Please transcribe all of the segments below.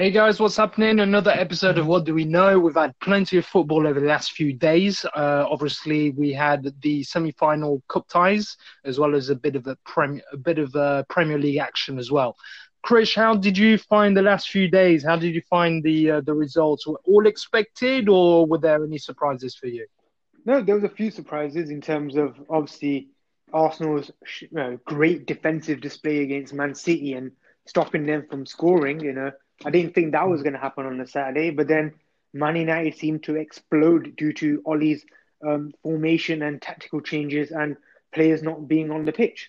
Hey guys, what's happening? Another episode of What Do We Know? We've had plenty of football over the last few days. Uh, obviously, we had the semi-final cup ties as well as a bit of a, prem- a bit of a Premier League action as well. Chris, how did you find the last few days? How did you find the uh, the results? Were all expected, or were there any surprises for you? No, there was a few surprises in terms of obviously Arsenal's great defensive display against Man City and stopping them from scoring. You know, I didn't think that was going to happen on a Saturday, but then Man United seemed to explode due to Ollie's um, formation and tactical changes and players not being on the pitch.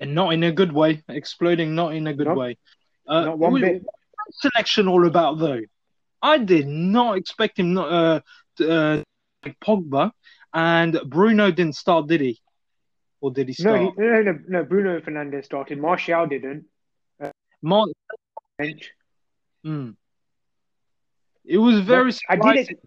And not in a good way, exploding not in a good way. Uh, Not one what- bit. selection all about though? I did not expect him not uh, to, uh like Pogba and Bruno didn't start, did he? Or did he No, start? he, no, no, no. Bruno Fernandes started. Martial didn't. Mar- Bench. Hmm. It was very I did it.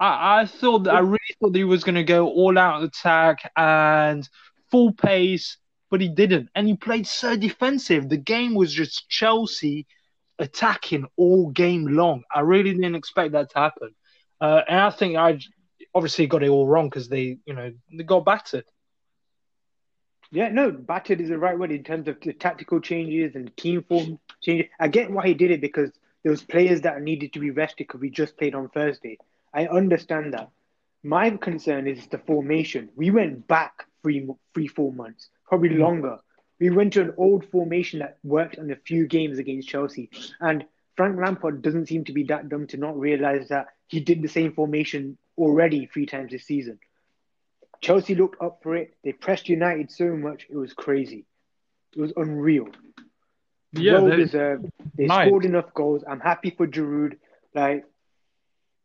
I, I thought that, I really thought that he was going to go all out attack and full pace, but he didn't. And he played so defensive. The game was just Chelsea attacking all game long. I really didn't expect that to happen. Uh, and I think I obviously got it all wrong because they, you know, they got battered. Yeah, no, battered is the right word in terms of the tactical changes and team form changes. I get why he did it because there was players that needed to be rested because we just played on Thursday. I understand that. My concern is the formation. We went back three, three, four months, probably Mm. longer. We went to an old formation that worked in a few games against Chelsea, and Frank Lampard doesn't seem to be that dumb to not realize that he did the same formation already three times this season. Chelsea looked up for it. They pressed United so much, it was crazy. It was unreal. Yeah, well they- deserved. They Nice. scored enough goals. I'm happy for Giroud. Like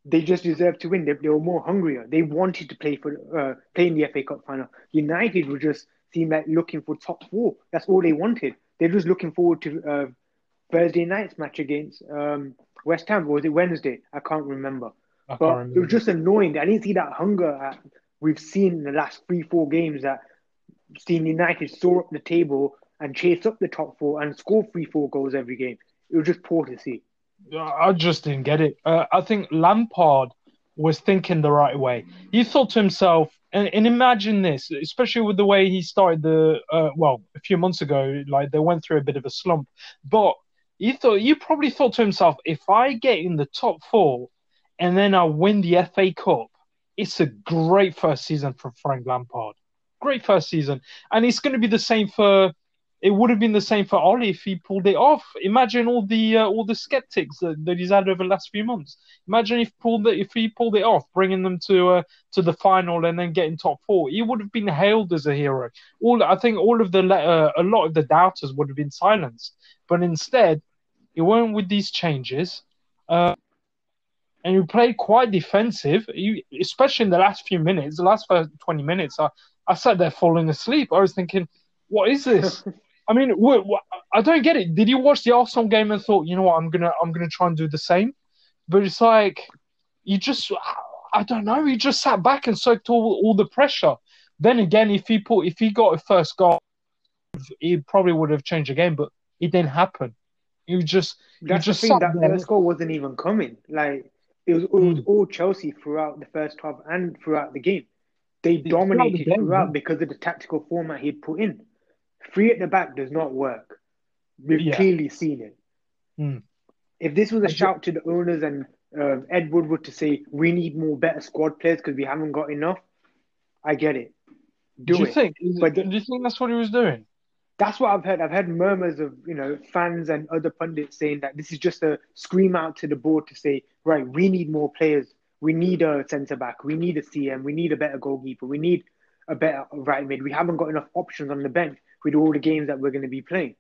they just deserved to win. They, they were more hungrier. They wanted to play for uh, play in the FA Cup final. United were just seemed like looking for top four. That's all they wanted. They're just looking forward to uh, Thursday night's match against um, West Ham. Or was it Wednesday? I can't remember. I can't But it was just annoying. I didn't see that hunger uh, we've seen in the last three, four games that seen United soar up the table and chase up the top four and score three, four goals every game. It was just poor to see. I just didn't get it. Uh, I think Lampard was thinking the right way. He thought to himself, and, and imagine this, especially with the way he started the, uh, well, a few months ago, like they went through a bit of a slump. But he thought, you probably thought to himself, if I get in the top four and then I win the FA Cup, it's a great first season for Frank Lampard. Great first season. And it's going to be the same for it would have been the same for Ollie if he pulled it off. Imagine all the uh, all the skeptics that, that he's had over the last few months. Imagine if pulled it, if he pulled it off, bringing them to uh, to the final and then getting top four. He would have been hailed as a hero. All I think all of the uh, a lot of the doubters would have been silenced. But instead, he went with these changes. Uh, and you played quite defensive, he, especially in the last few minutes, the last 20 minutes. I, I sat there falling asleep. I was thinking, what is this? I mean, I don't get it. Did you watch the Arsenal game and thought, you know what, I'm gonna, I'm gonna try and do the same? But it's like, you just, I don't know. He just sat back and soaked all, all the pressure. Then again, if he put, if he got a first goal, he probably would have changed the game. But it didn't happen. You just, you just the thing. That first goal wasn't even coming. Like it was, it was Mm. all Chelsea throughout the first half and throughout the game. They the dominated game, throughout because of the tactical format he'd put in. Three at the back does not work. We've Yeah. clearly seen it. Mm. If this was a I shout to the owners and uh, Ed Woodward to say we need more better squad players because we haven't got enough, I get it. Do, Do you it. think? But do you think that's what he was doing? That's what I've heard. I've heard murmurs of you know fans and other pundits saying that this is just a scream out to the board to say, right, we need more players. We need a centre back. We need a CM. We need a better goalkeeper. We need a better right mid. We haven't got enough options on the bench with all the games that we're going to be playing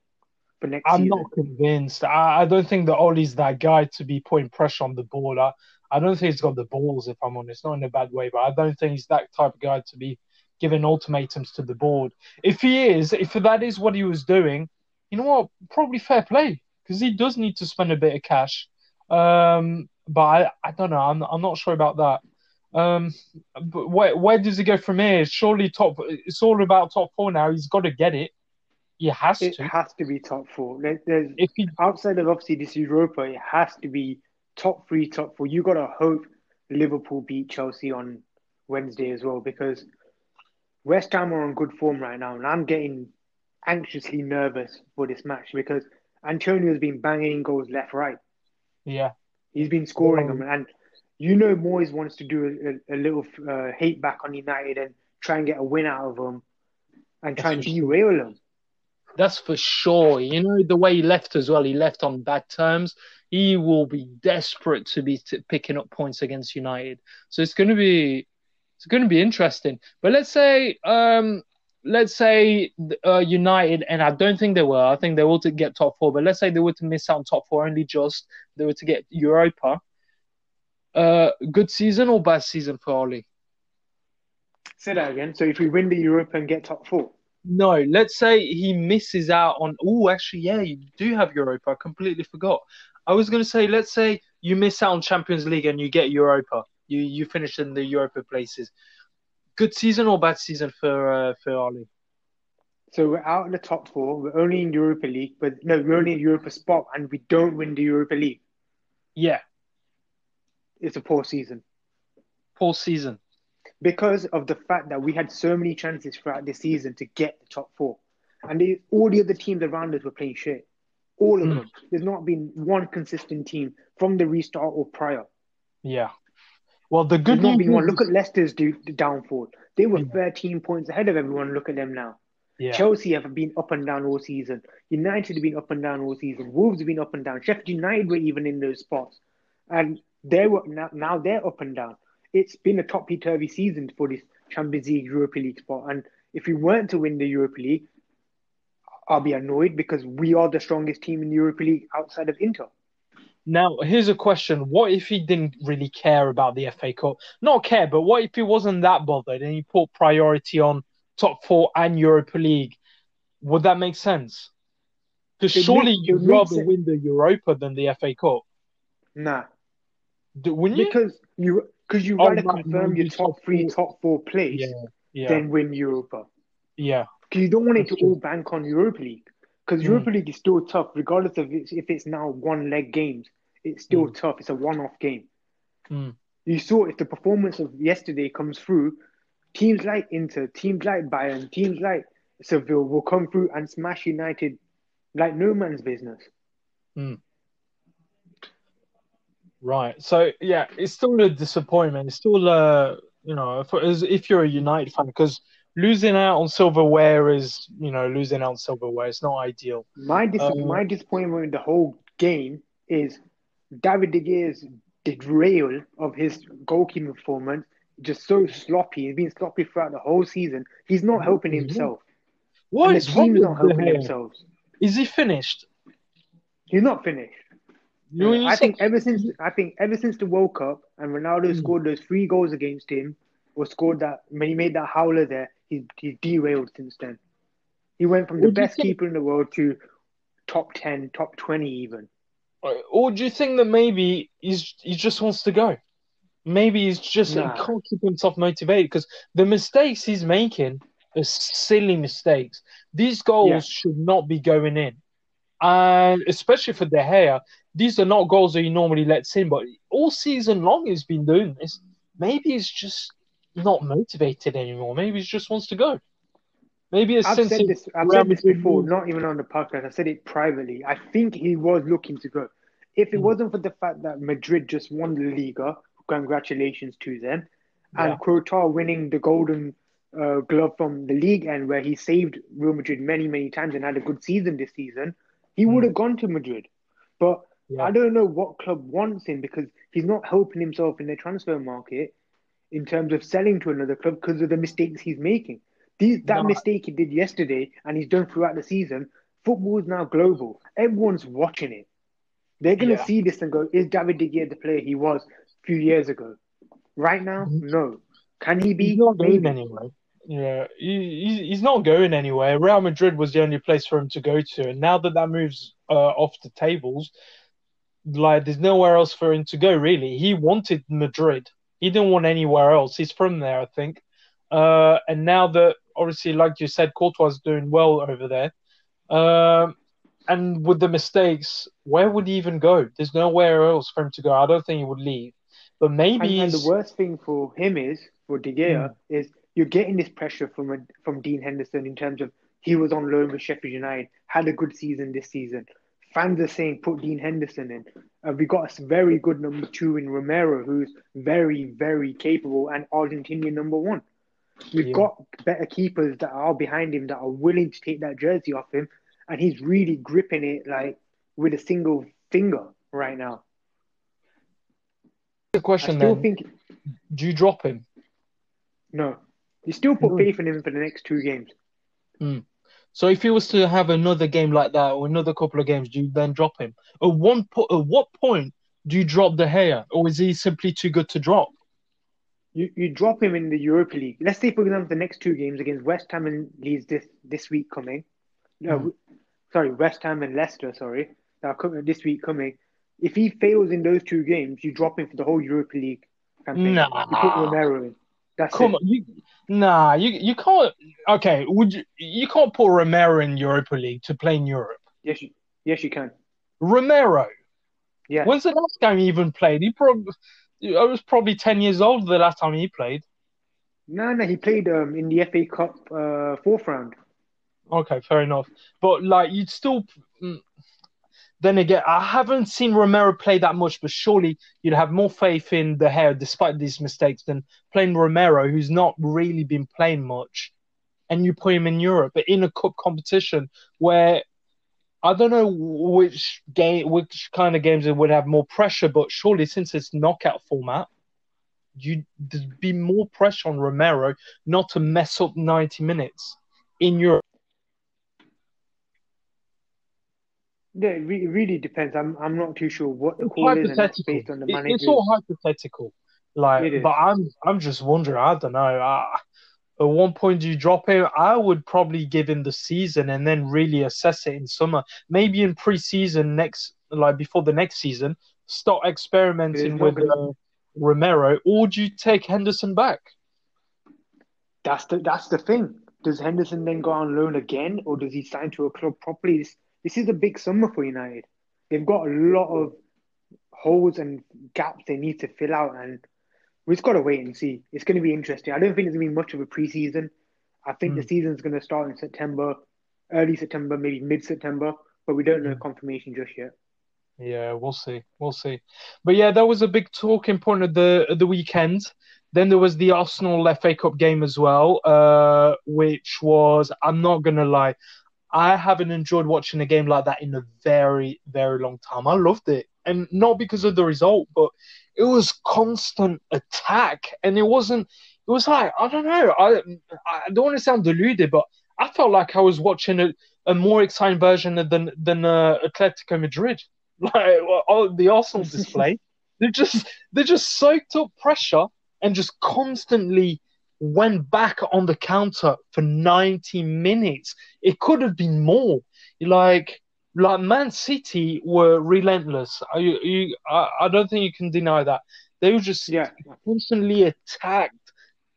for next I'm season. not convinced. I, I don't think that Ollie's that guy to be putting pressure on the board. I, I don't think he's got the balls, if I'm honest. Not in a bad way, but I don't think he's that type of guy to be giving ultimatums to the board. If he is, if that is what he was doing, you know what? Probably fair play because he does need to spend a bit of cash. Um, but I, I don't know. I'm, I'm not sure about that. Um, but where, where does he go from here? Surely top. It's all about top four now. He's got to get it. He has It to. has to be top four. There- There's If he, outside of obviously this Europa, it has to be top three, top four. You gotta hope Liverpool beat Chelsea on Wednesday as well because West Ham are on good form right now, and I'm getting anxiously nervous for this match because Antonio's been banging goals left, right. yeah, He's been scoring Well- them, and you know Moyes wants to do a, a, a little uh, hate back on United and try and get a win out of them and try and That's sure. derail them. that's for sure. You know the way he left as well. He left on bad terms. He will be desperate to be t- picking up points against United. So it's going to be it's going to be interesting. But let's say um let's say uh, United, and I don't think they will. I think they will to get top four. But let's say they were to miss out on top four, only just they were to get Europa. Uh, good season or bad season for Oli? Say that again. So if we win the Europa and get top four, No, let's say he misses out on. Oh, actually, yeah, you do have Europa. I completely forgot. I was going to say, let's say you miss out on Champions League and you get Europa. You you finish in the Europa places. Good season or bad season for uh, for Ali? so we're out in the top four. We're only in Europa League, but no, we're only in Europa spot, and we don't win the Europa League. Yeah, It's a poor season poor season. because of the fact that we had so many chances throughout the season to get the top four, and the, all the other teams around us were playing shit. All of Mm. them. There's not been one consistent team from the restart or prior. Yeah. Well, the good not news one. is- Look at Leicester's do, downfall. They were Yeah. 13 points ahead of everyone. Look at them now. yeah. Chelsea have been up and down all season. United have been up and down all season. Wolves have been up and down. Sheffield United were even in those spots, and they were now, now they're up and down. It's been a topsy turvy season for this Champions League, Europa League spot. And if we weren't to win the Europa League, I'll be annoyed because we are the strongest team in the Europa League outside of Inter. Now, here's a question. What if he didn't really care about the FA Cup? Not care, but what if he wasn't that bothered and he put priority on top four and Europa League? Would that make sense? Because surely make- it you'd rather win the Europa than the FA Cup, Nah, Do- wouldn't you? because you because you Oh, rather right, confirm your top top three, top four place Yeah, yeah, than win Europa. yeah. Because you don't want it to all bank on Europa League. Because Mm. Europa League is still tough, regardless of it's, if it's now one leg games. It's still tough. It's a one off game. Mm. You saw if the performance of yesterday comes through, teams like Inter, teams like Bayern, teams like Seville will come through and smash United like no man's business. Right. So yeah, it's still a disappointment. It's still uh, you know, as if you're a United fan, because losing out on silverware is, you know, losing out on silverware. It's not ideal. My dis- Uh, my disappointment with the whole game is David De Gea's derail of his goalkeeping performance. Just so sloppy. He's been sloppy throughout the whole season. He's not helping Mhm. himself. What is wrong with not helping themselves. Is he finished? He's not finished. You- you I think ever since I think ever since the World Cup and Ronaldo Mm. scored those three goals against him, or scored that when he made that howler there, he's he's derailed since then. He went from the What do best think- keeper in the world to top ten, top twenty even. Or do you think that maybe he's he just wants to go? Maybe he's just Nah. he can't keep himself motivated because the mistakes he's making are silly mistakes. These goals Yeah. should not be going in, and especially for De Gea, these are not goals that he normally lets in. But all season long, he's been doing this. Maybe he's just not motivated anymore. Maybe he just wants to go. Maybe it's I've since said this. I've said this before, not even on the podcast. I said it privately. I think he was looking to go. If it Mm. wasn't for the fact that Madrid just won the Liga, congratulations to them, Yeah. and Courtois winning the Golden uh, Glove from the league end, where he saved Real Madrid many, many times and had a good season this season, he Mm. would have gone to Madrid. But Yeah. I don't know what club wants him because he's not helping himself in the transfer market in terms of selling to another club because of the mistakes he's making. These, that No. mistake he did yesterday and he's done throughout the season, football is now global. Everyone's watching it. They're going to Yeah. see this and go, is David De Gea the player he was a few years ago? Right now, Mhm. no. Can he be? He's not going Maybe. anywhere. Yeah, he, he's, he's not going anywhere. Real Madrid was the only place for him to go to, and now that that moves uh, off the tables, like there's nowhere else for him to go. Really, he wanted Madrid. He didn't want anywhere else. He's from there, I think. Uh, and now that obviously, like you said, Courtois is doing well over there. Um, and with the mistakes, where would he even go? There's nowhere else for him to go. I don't think he would leave. But maybe And, and the worst thing for him is for De Gea Hmm. is you're getting this pressure from a, from Dean Henderson in terms of he was on loan with Sheffield United, had a good season this season. Fans are saying put Dean Henderson in. Uh, we got a very good number two in Romero, who's very very capable and Argentinian number one. We've Yeah. got better keepers that are behind him that are willing to take that jersey off him, and he's really gripping it like with a single finger right now. the I question still then: think Do you drop him? No. You still put faith in him for the next two games. So if he was to have another game like that or another couple of games, do you then drop him? At one po- at what point do you drop De Gea, or is he simply too good to drop? You you drop him in the Europa League. Let's say, for example, the next two games against West Ham and Leeds this, this week coming. No, Mhm. sorry, West Ham and Leicester, sorry, that are coming this week coming. If he fails in those two games, you drop him for the whole Europa League campaign. Nah. You put Romero in. That's Come it. on, you nah, you you can't. Okay, would you? You can't put Romero in Europa League to play in Europe. Yes, you, yes, you can. Romero. Yeah. When's the last time he even played? He probably. I was probably ten years old the last time he played. No, no, he played um, in the FA Cup uh, fourth round. Okay, fair enough. But like, you'd still. Then again, I haven't seen Romero play that much, but surely you'd have more faith in De Gea, despite these mistakes, than playing Romero, who's not really been playing much, and you put him in Europe, but in a cup competition where I don't know which game, which kind of games it would have more pressure, but surely since it's knockout format, you there'd be more pressure on Romero not to mess up ninety minutes in Europe. Yeah, it re- really depends. I'm I'm not too sure what the It's call is, and that's based on the It- manager. it's all hypothetical. Like, but I'm I'm just wondering. I don't know. I, at one point, do you drop him? I would probably give him the season and then really assess it in summer. Maybe in pre-season next, like before the next season, start experimenting with gonna- uh, Romero, or do you take Henderson back? That's the that's the thing. Does Henderson then go on loan again, or does he sign to a club properly? This, this is a big summer for United. They've got a lot of holes and gaps they need to fill out, and we've got to wait and see. It's going to be interesting. I don't think there's going to be much of a preseason. I think the Hmm. season's going to start in September, early September, maybe mid September, but we don't know Hmm. confirmation just yet. Yeah, we'll see. We'll see. But yeah, that was a big talking point of the of the weekend. Then there was the Arsenal FA Cup game as well, uh, which was I'm not gonna lie, I haven't enjoyed watching a game like that in a very, very long time. I loved it. And not because of the result, but it was constant attack. And it wasn't it was like, I don't know, I I don't want to sound deluded, but I felt like I was watching a, a more exciting version than than uh, Atletico Madrid. Like well, the Arsenal display, they just they just soaked up pressure and just constantly went back on the counter for 90 minutes. It could have been more. Like like Man City were relentless. I, you, I, I don't think you can deny that. They were just Yeah, constantly attacked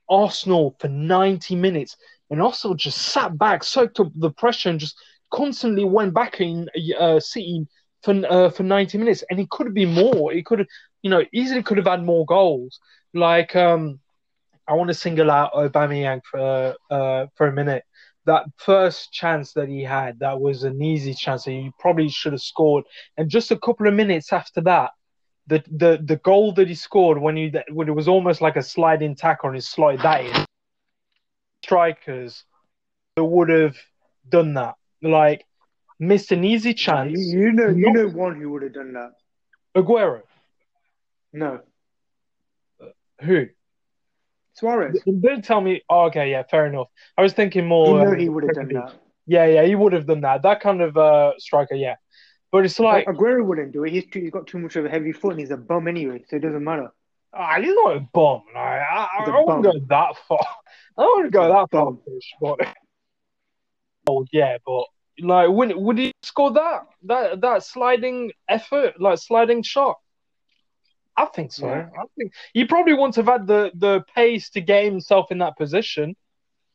Arsenal for 90 minutes, and Arsenal just sat back, soaked up the pressure, and just constantly went back in uh, City for uh, for 90 minutes. And it could have been more. It could have, you know, easily could have had more goals. Like, um, I want to single out Aubameyang for uh, for a minute. That first chance that he had, that was an easy chance that he probably should have scored. And just a couple of minutes after that, the the the goal that he scored when he when it was almost like a sliding tackle and he slotted that in. Strikers that would have done that, like missed an easy chance. you, you know, you know one who would have done that. Aguero, No, who? Suarez. Don't tell me. Oh, okay, yeah, fair enough. I was thinking more. You know uh, he would have done that. Yeah, yeah, he would have done that. That kind of uh, striker, yeah. But it's like, Aguero wouldn't do it. He's, too, he's got too much of a heavy foot and he's a bum anyway, so it doesn't matter. ah, he's not a bum. Like, I, I, He's a I wouldn't bum. go that far. I wouldn't go that far. Fish, but oh yeah, but like, would would he score that that that sliding effort, like sliding shot? I think so. Yeah. I think he probably wouldn't have had the the pace to get himself in that position,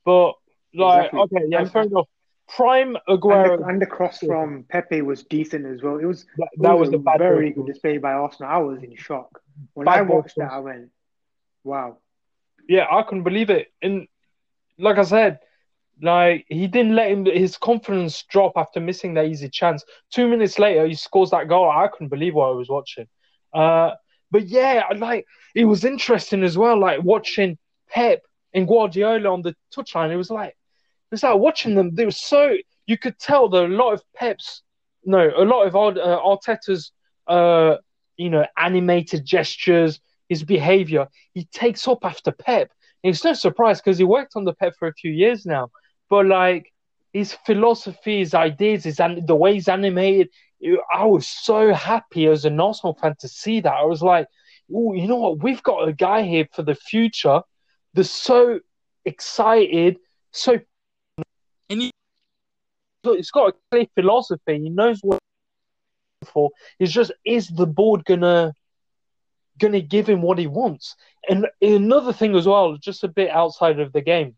but like, Exactly. okay, yeah, And- fair enough. prime And Aguero. the, and the cross from Pepe was decent as well. It was, that, it was, was a very good display by Arsenal. I was in shock. When Bad I ball watched that. I went, wow. Yeah, I couldn't believe it. And like I said, like he didn't let him his confidence drop after missing that easy chance. Two minutes later, he scores that goal. I couldn't believe what I was watching. Uh, but yeah, like it was interesting as well. Like watching Pep and Guardiola on the touchline, it was like it was like watching them. They were so you could tell that a lot of Pep's no, a lot of uh, Arteta's uh, you know animated gestures, his behavior, he takes up after Pep. And it's no surprise because he worked on the Pep for a few years now. But like his philosophy, his ideas, his an- the way he's animated, I was so happy as an Arsenal fan to see that. I was like, oh, you know what? We've got a guy here for the future. They're so excited, so and he, he's got a clear philosophy. He knows what he's for. It's just is the board gonna gonna give him what he wants? And another thing as well, just a bit outside of the game,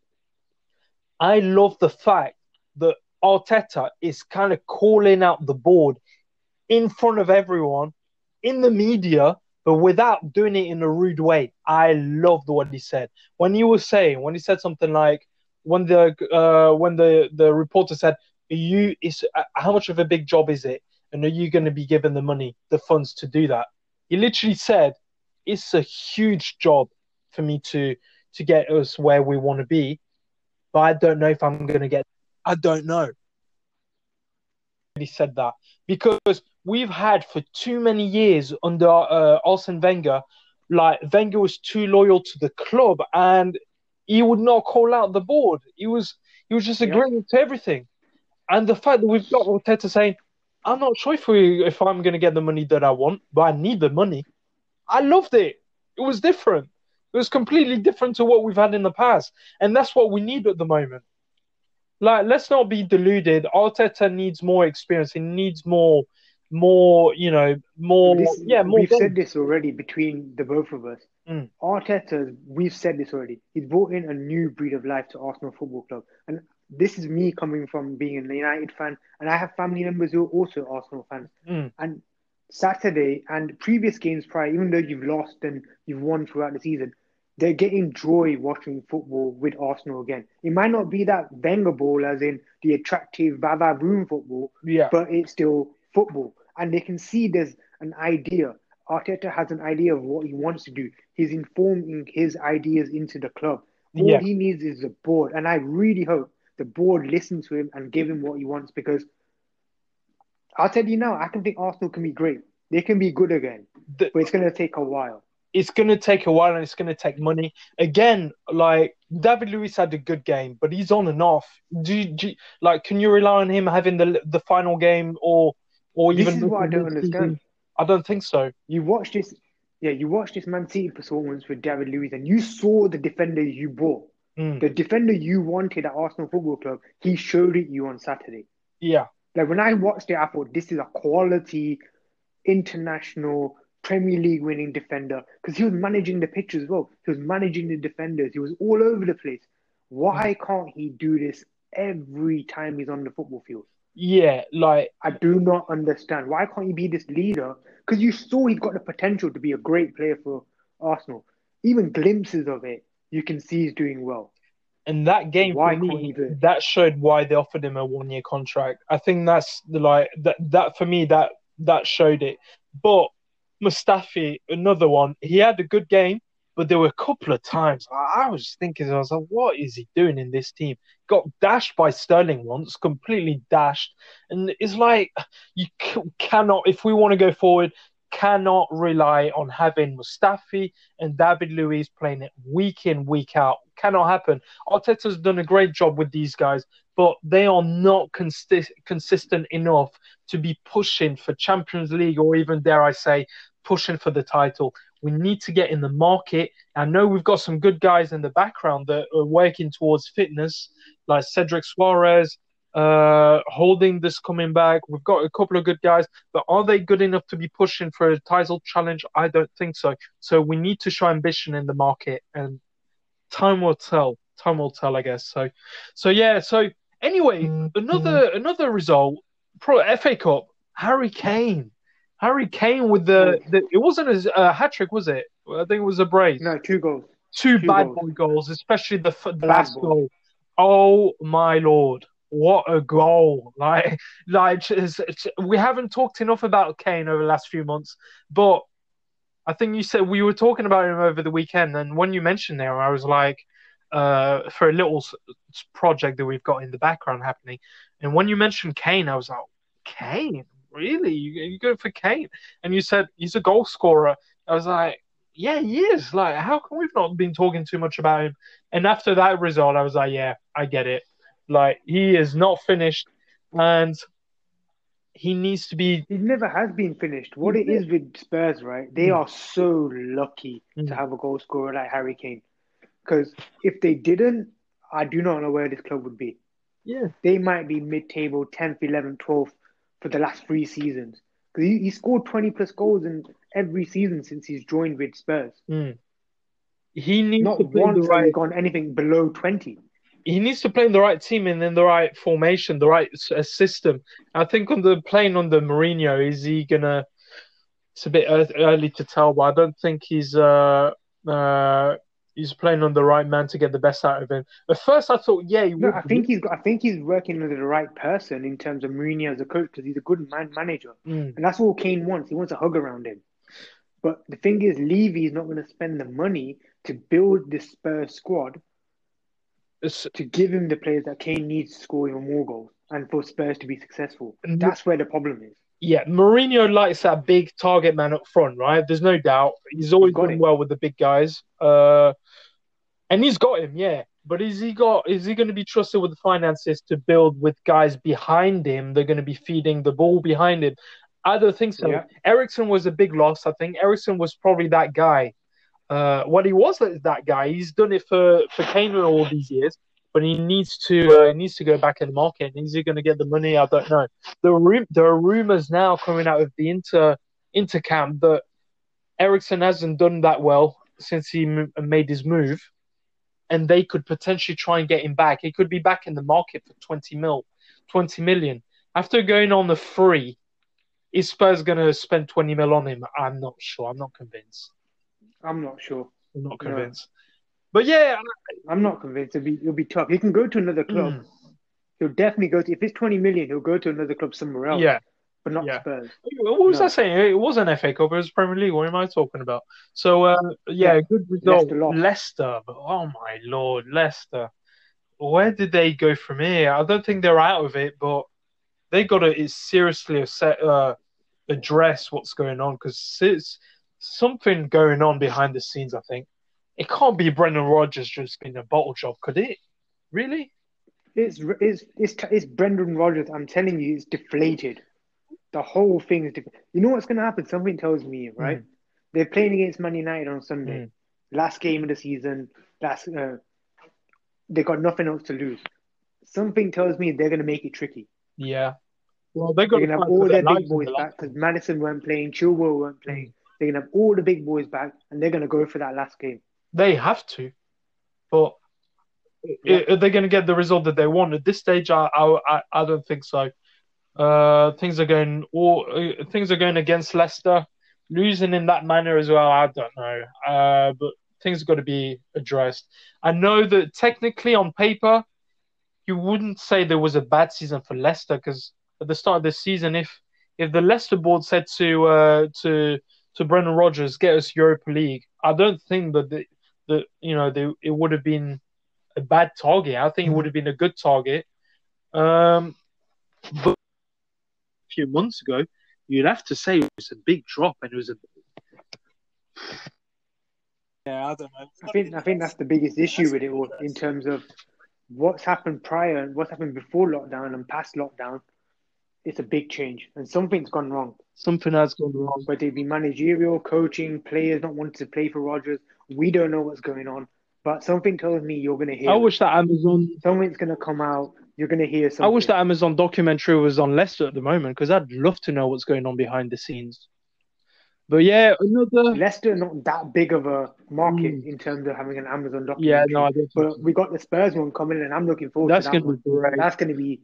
I love the fact that Arteta is kind of calling out the board in front of everyone in the media, but without doing it in a rude way. I loved what he said when he was saying when he said something like when the uh, when the the reporter said, "Are "You is uh, how much of a big job is it, and are you going to be given the money, the funds to do that?" He literally said, "It's a huge job for me to to get us where we want to be, but I don't know if I'm going to get. I don't know." He said that because we've had for too many years under uh, Arsene Wenger, like Wenger was too loyal to the club and he would not call out the board. He was he was just agreeing to everything. And the fact that we've got Arteta saying, "I'm not sure if we if I'm going to get the money that I want, but I need the money," I loved it. It was different. It was completely different to what we've had in the past, and that's what we need at the moment. Like, let's not be deluded. Arteta needs more experience. He needs more, more, you know, more. This, yeah, more. we've games. said this already between the both of us. Mm. Arteta, we've said this already. He's brought in a new breed of life to Arsenal Football Club, and this is me coming from being a United fan, and I have family members who are also Arsenal fans. Mm. And Saturday and previous games prior, even though you've lost and you've won throughout the season, they're getting joy watching football with Arsenal again. It might not be that Wenger ball, as in the attractive va-va-voom football, Yeah, but it's still football. And they can see there's an idea. Arteta has an idea of what he wants to do. He's informing his ideas into the club. All Yeah. he needs is the board. And I really hope the board listens to him and give him what he wants because I'll tell you now, I can think Arsenal can be great. They can be good again, The- but it's going to take a while. It's going to take a while and it's going to take money. Again, like David Luiz had a good game, but he's on and off. Do, you- do you- like can you rely on him having the the final game or or This even is what I don't understand. I don't think so. You watch this, yeah, you watch this Man City performance with David Luiz, and you saw the defender you bought. Mm, The defender you wanted at Arsenal Football Club, he showed it you on Saturday. yeah, Like when I watched it, I thought this is a quality international Premier League winning defender because he was managing the pitch as well. He was managing the defenders. He was all over the place. Why mm. can't he do this every time he's on the football field? yeah. Like I do not understand. Why can't he be this leader? Because you saw he's got the potential to be a great player for Arsenal. Even glimpses of it, you can see he's doing well. And that game Why for me, that showed why they offered him a one year contract. I think that's the like that that for me that that showed it. But Mustafi, another one, he had a good game, but there were a couple of times I, was thinking, I was like, what is he doing in this team? Got dashed by Sterling once, completely dashed, and it's like you cannot, if we want to go forward, cannot rely on having Mustafi and David Luiz playing it week in, week out. Cannot happen. Arteta's done a great job with these guys, but they are not consi- consistent enough to be pushing for Champions League or even, dare I say, pushing for the title. We need to get in the market. I know we've got some good guys in the background that are working towards fitness, like Cedric Soares, uh, Holding this coming back. We've got a couple of good guys, but are they good enough to be pushing for a title challenge? I don't think so. So we need to show ambition in the market, and time will tell. Time will tell, I guess. So, so yeah. So Anyway, another another result, pro FA Cup. Harry Kane, Harry Kane with the, the it wasn't a uh, hat trick, was it? I think it was a brace. No, two goals. Two, Two bad goals. boy goals, especially the, f- last goal. Oh my lord, what a goal! Like, like it's- we haven't talked enough about Kane over the last few months, but I think you said we were talking about him over the weekend, and when you mentioned him, I was like, uh, for a little project that we've got in the background happening, and when you mentioned Kane, I was like, Kane, really? You you go for Kane? And you said he's a goal scorer. I was like, yeah, he is. Like, how come we've not been talking too much about him? And after that result, I was like, yeah, I get it. Like, he is not finished, and he needs to be. He never has been finished. What it is with Spurs, right? They Mm. are so lucky Mm. to have a goal scorer like Harry Kane. Because if they didn't, I do not know where this club would be. Yeah. They might be mid-table, 10th, 11th, 12th for the last three seasons. Because he, he scored 20 plus goals in every season since he's joined with Spurs. Mm. He needs Not to play once the has right. he gone anything below 20. he needs to play in the right team and in the right formation, the right uh, system. I think on the playing under Mourinho, is he gonna? It's a bit early to tell, but I don't think he's uh uh he's playing on the right man to get the best out of him. At first, I thought, yeah, he No. I think he's got, I think he's working under the right person in terms of Mourinho as a coach because he's a good man manager. Mm, And that's all Kane wants. He wants a hug around him. But the thing is, Levy is not going to spend the money to build this Spurs squad it's- to give him the players that Kane needs to score even more goals and for Spurs to be successful. That's where the problem is. Yeah, Mourinho likes that big target man up front, right? There's no doubt. He's always done well with the big guys. Uh, and he's got him, yeah. But is he got? Is he going to be trusted with the finances to build with guys behind him? They're going to be feeding the ball behind him. I don't think so. Yeah. Eriksen was a big loss. I think Eriksen was probably that guy. Uh, well, he was that guy. He's done it for for Kane all these years, but he needs to uh, he needs to go back in the market. Is he going to get the money? I don't know. There are there are rumors now coming out of the Inter Inter camp that Eriksen hasn't done that well since he m- made his move, and they could potentially try and get him back. He could be back in the market for twenty mil, twenty million after going on the free. Is Spurs going to spend twenty mil on him? I'm not sure. I'm not convinced. I'm not sure. I'm not No. convinced. But yeah, I'm not convinced. It'll be, it'll be tough. He can go to another club. Mm. He'll definitely go to, if it's 20 million, he'll go to another club somewhere else, yeah. but not Yeah. Spurs. What was No. I saying? It was an FA Cup. It was Premier League. What am I talking about? So uh, yeah, Yeah. good result. Leicester. Leicester. But, oh my lord, Leicester. Where did they go from here? I don't think they're out of it, but they got to seriously uh, address what's going on because it's something going on behind the scenes. I think it can't be Brendan Rodgers just being a bottle job, could it? Really? It's it's it's it's Brendan Rodgers. I'm telling you, it's deflated. The whole thing is. Def- you know what's going to happen? Something tells me, right? Mm. They're playing against Man United on Sunday, Mm. last game of the season. Last, uh, they got nothing else to lose. Something tells me they're going to make it tricky. Yeah. Well, They're going to have all their big boys back because Maddison weren't playing, Chilwell weren't playing. They're going to have all the big boys back, and they're going to go for that last game. They have to, but Yeah. are they going to get the result that they want at this stage? I I, I- don't think so. Uh, things are going all uh, things are going against Leicester, losing in that manner as well. I don't know, uh, but things have got to be addressed. I know that technically on paper, you wouldn't say there was a bad season for Leicester because at the start of the season, if if the Leicester board said to uh, to to Brendan Rodgers, get us Europa League, I don't think that the, the you know they, it would have been a bad target. I think it would have been a good target. Um, but a few months ago, you'd have to say it was a big drop, and it was a yeah, I don't know. I think I think that's the biggest issue with it all in terms of what's happened prior and what's happened before lockdown and past lockdown. It's a big change, and something's gone wrong. something has gone wrong. Whether it be managerial, coaching, players not wanting to play for Rodgers, we don't know what's going on. But something tells me you're going to hear. I wish that Amazon. something's going to come out. You're going to hear something. I wish that Amazon documentary was on Leicester at the moment because I'd love to know what's going on behind the scenes. But yeah, another. Leicester not that big of a market Mm. in terms of having an Amazon documentary. Yeah, no, I But we got the Spurs one coming, and I'm looking forward that's to that gonna one. be great. That's gonna be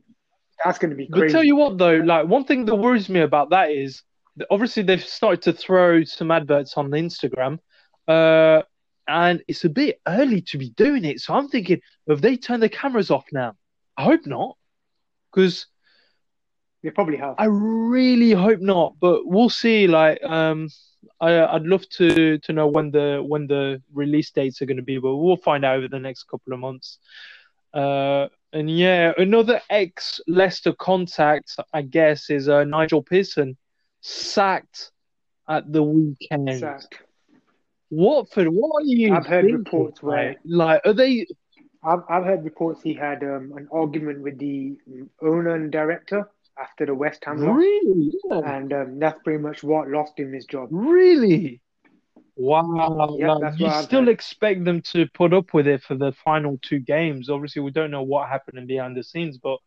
that's gonna be But crazy. tell you what, though, like one thing that worries me about that is that obviously they've started to throw some adverts on Instagram, uh, and it's a bit early to be doing it. So I'm thinking, have they turned the cameras off now? I hope not, because They probably have. I really hope not. But we'll see. Like, um, I, I'd love to to know when the when the release dates are going to be, but we'll find out over the next couple of months. Uh, and yeah, another ex Leicester contact, I guess, is uh, Nigel Pearson, sacked at the weekend. Sacked. Watford, what are you I've heard thinking? reports where- like, like, are they? I've I've heard reports he had um, an argument with the owner and director after the West Ham loss, Really? Yeah. and um, that's pretty much what lost him his job. Really? Wow. Yeah, like, you still heard. expect them to put up with it for the final two games. Obviously, we don't know what happened behind the scenes, but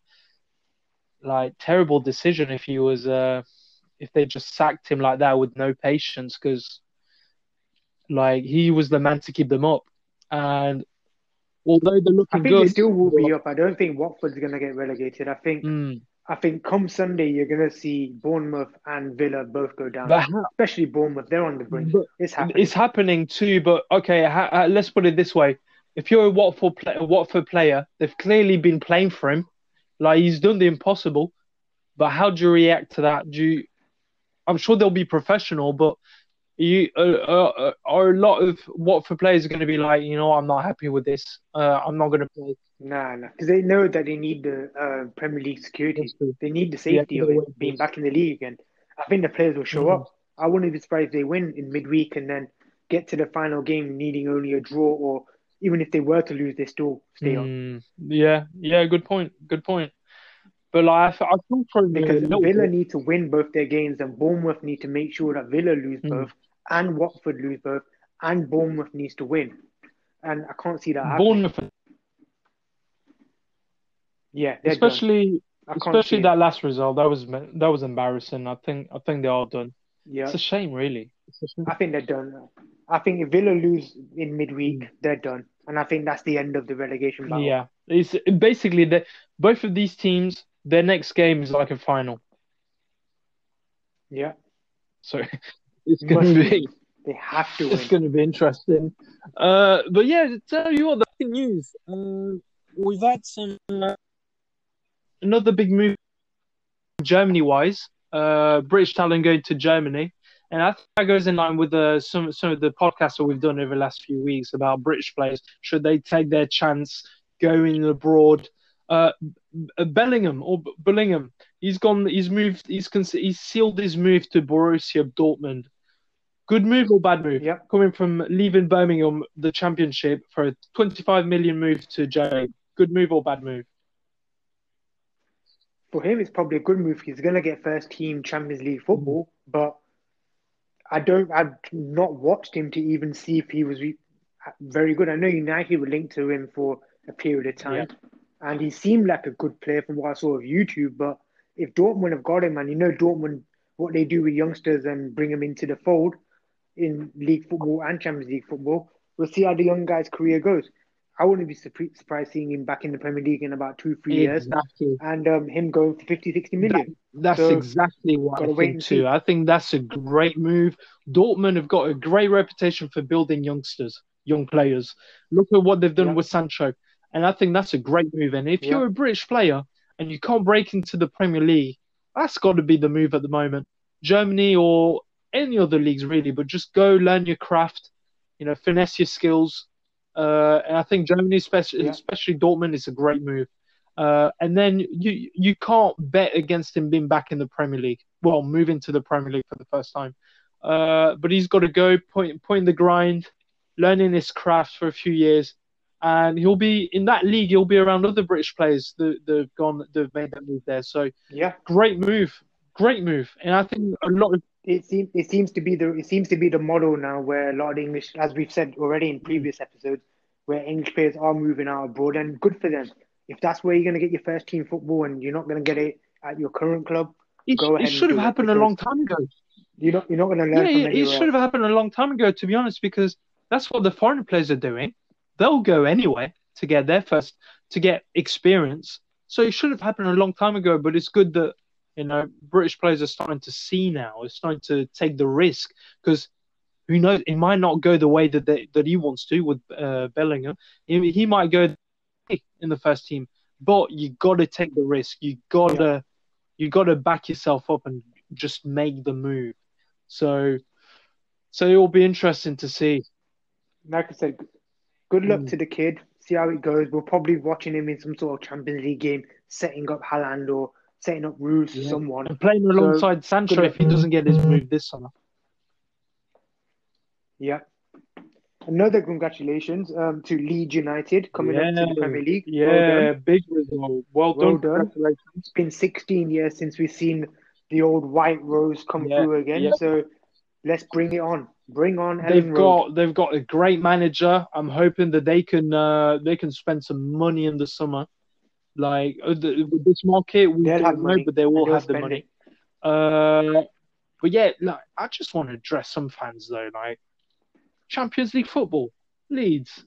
like terrible decision if he was uh if they just sacked him like that with no patience because like he was the man to keep them up. And although they're looking I think good, they still will be up. I don't think Watford's gonna get relegated. I think Mm, I think come Sunday you're gonna see Bournemouth and Villa both go down. how, Especially Bournemouth, they're on the brink. It's happening. It's happening too, but okay, ha- uh, let's put it this way: if you're a Watford, play- a Watford player, they've clearly been playing for him, like he's done the impossible. But how do you react to that? Do you, I'm sure they'll be professional, but you uh, uh, uh, are a lot of Watford players are going to be like, you know, I'm not happy with this. Uh, I'm not going to play. Nah, nah, because they know that they need the uh, Premier League security. They need the safety for of it being back in the league, and I think the players will show Mhm. up. I wouldn't be surprised if they win in midweek and then get to the final game needing only a draw, or even if they were to lose, they still stay on. Mm, yeah, yeah, good point, good point. But like, I, I feel a Because Villa bit. need to win both their games, and Bournemouth need to make sure that Villa lose Mm. both, and Watford lose both, and Bournemouth needs to win. And I can't see that happening. Yeah, especially Especially it. that last result, that was that was embarrassing. I think I think they're all done. Yeah, It's a shame, really. A shame. I think they're done. I think if Villa lose in midweek, they're done, and I think that's the end of the relegation battle. Yeah, it's basically that both of these teams, their next game is like a final, Yeah, so it's gonna be they have to it's gonna be interesting. Uh, but yeah, to tell you what, the news. Uh, we've had some uh, another big move Germany wise. Uh, British talent going to Germany. And I think that goes in line with uh, some some of the podcasts that we've done over the last few weeks about British players. Should they take their chance going abroad? Uh, Bellingham or Bellingham, he's gone. He's moved. He's cons- he's sealed his move to Borussia Dortmund. Good move or bad move? Yep. Coming from leaving Birmingham, the Championship, for a 25 million move to Germany. Good move or bad move? For him, it's probably a good move. He's going to get first team Champions League football, but I don't. I've not watched him to even see if he was re- very good. I know United were linked to him for a period of time, and he seemed like a good player from what I saw of YouTube. But if Dortmund have got him, and you know Dortmund, what they do with youngsters and bring them into the fold in league football and Champions League football, we'll see how the young guy's career goes. I wouldn't be surprised seeing him back in the Premier League in about two, three years, and um, him going for 50, 60 million. That's So, exactly what I think too. I think that's a great move. Dortmund have got a great reputation for building youngsters, young players. Look at what they've done Yeah. with Sancho, and I think that's a great move. And if Yeah. you're a British player and you can't break into the Premier League, that's got to be the move at the moment. Germany or any other leagues really, but just go learn your craft, you know, finesse your skills. Uh, and I think Germany, especially, Yeah. especially Dortmund, is a great move. Uh, and then you you can't bet against him being back in the Premier League. Well, moving to the Premier League for the first time. Uh, but he's got to go point point the grind, learning his craft for a few years, and he'll be in that league. He'll be around other British players that that've gone that've made that move there. So Yeah, great move, great move. And I think a lot of it seems it seems to be the it seems to be the model now where a lot of English, as we've said already in previous episodes, where English players are moving out abroad, and good for them. If that's where you're going to get your first team football, and you're not going to get it at your current club, it, Go it ahead and should have happened a long time ago. You're not you're not going to learn Yeah, it should have happened a long time ago, to be honest, because that's what the foreign players are doing. They'll go anyway to get their first, to get experience. So it should have happened a long time ago, but it's good that, you know, British players are starting to see now, it's starting to take the risk because who knows, it might not go the way that they, that he wants to with uh, Bellingham. He, he might go in the first team, but you got to take the risk. You got to, you got to back yourself up and just make the move. So, so it will be interesting to see. Like I said, good luck Mm. to the kid. See how it goes. We're probably watching him in some sort of Champions League game, setting up Haaland or setting up or Yeah. someone. And playing alongside Sancho if he doesn't get his move this summer. Yeah. Another congratulations um, to Leeds United coming up to the Premier League. Yeah, done. big result. Well, Well done. It's been 16 years since we've seen the old white rose come Yeah, through again. yeah. So let's bring it on. Bring on They've Elland Road. got they've got a great manager. I'm hoping that they can uh, they can spend some money in the summer. Like uh, the, with this market, we They'll don't know, money, but they will have the money. it. Uh, but yeah, like I just want to address some fans though. Like Champions League football, Leeds,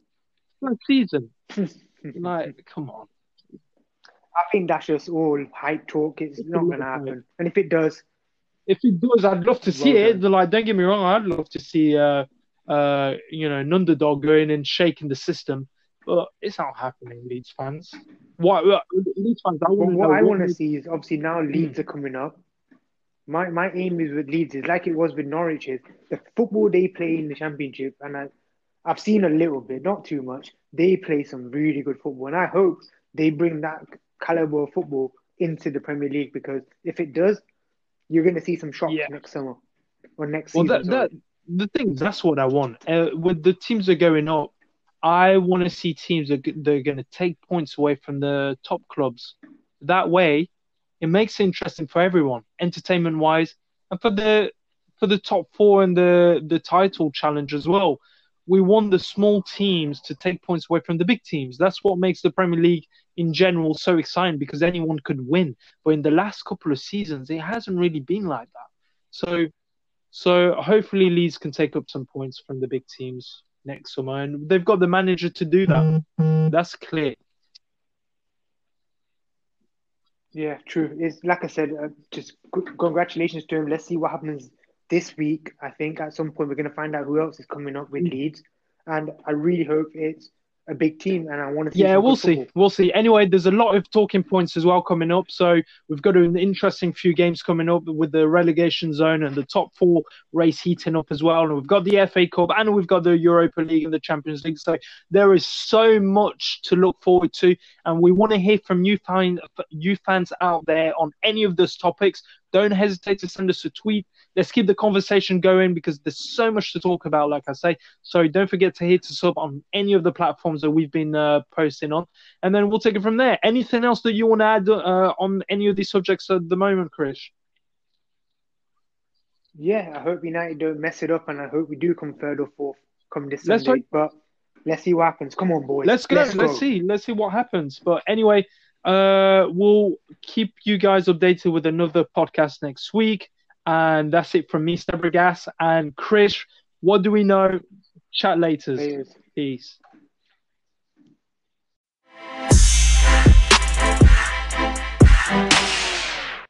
first season. Like, come on. I think that's just all hype talk. It's It's not going to happen. And if it does, If it does, I'd love to see Well it. Like, don't get me wrong, I'd love to see uh, uh, you know, an underdog going and shaking the system. But it's not happening, Leeds fans. What Leeds fans? I to what I want to see is obviously now Leeds are coming up. My my aim is with Leeds is like it was with Norwich is the football they play in the Championship, and I, I've seen a little bit, not too much. They play some really good football, and I hope they bring that caliber of football into the Premier League because if it does, you're going to see some shocks Yeah. next summer or next Well, season. that, that the thing that's what I want. Uh, with the teams that are going up, I want to see teams that they're going to take points away from the top clubs. That way, it makes it interesting for everyone, entertainment wise, and for the for the top four and the the title challenge as well. We want the small teams to take points away from the big teams. That's what makes the Premier League in general so exciting because anyone could win. But in the last couple of seasons, it hasn't really been like that. So so hopefully Leeds can take up some points from the big teams next summer, and they've got the manager to do that. That's clear. Yeah, true. It's like I said, uh, just c- congratulations to him. Let's see what happens this week. I think at some point we're going to find out who else is coming up with Mm. Leeds, and I really hope it's a big team. And I want to. Yeah, we'll see. football. We'll see. Anyway, there's a lot of talking points as well coming up. So we've got an interesting few games coming up with the relegation zone and the top four race heating up as well. And we've got the FA Cup and we've got the Europa League and the Champions League. So there is so much to look forward to. And we want to hear from you, fan, you fans out there on any of those topics. Don't hesitate to send us a tweet. Let's keep the conversation going because there's so much to talk about, like I say. So don't forget to hit us up on any of the platforms that we've been uh, posting on, and then we'll take it from there. Anything else that you want to add uh, on any of these subjects at the moment, Chris? Yeah, I hope United don't mess it up, and I hope we do come third or fourth come this Let's Sunday. But let's see what happens. Come on, boys. Let's go. Let's, see. Let's see what happens. But anyway, uh, we'll keep you guys updated with another podcast next week. And that's it from me, Stavrogas and Chris. What do we know? Chat later. Peace. Peace.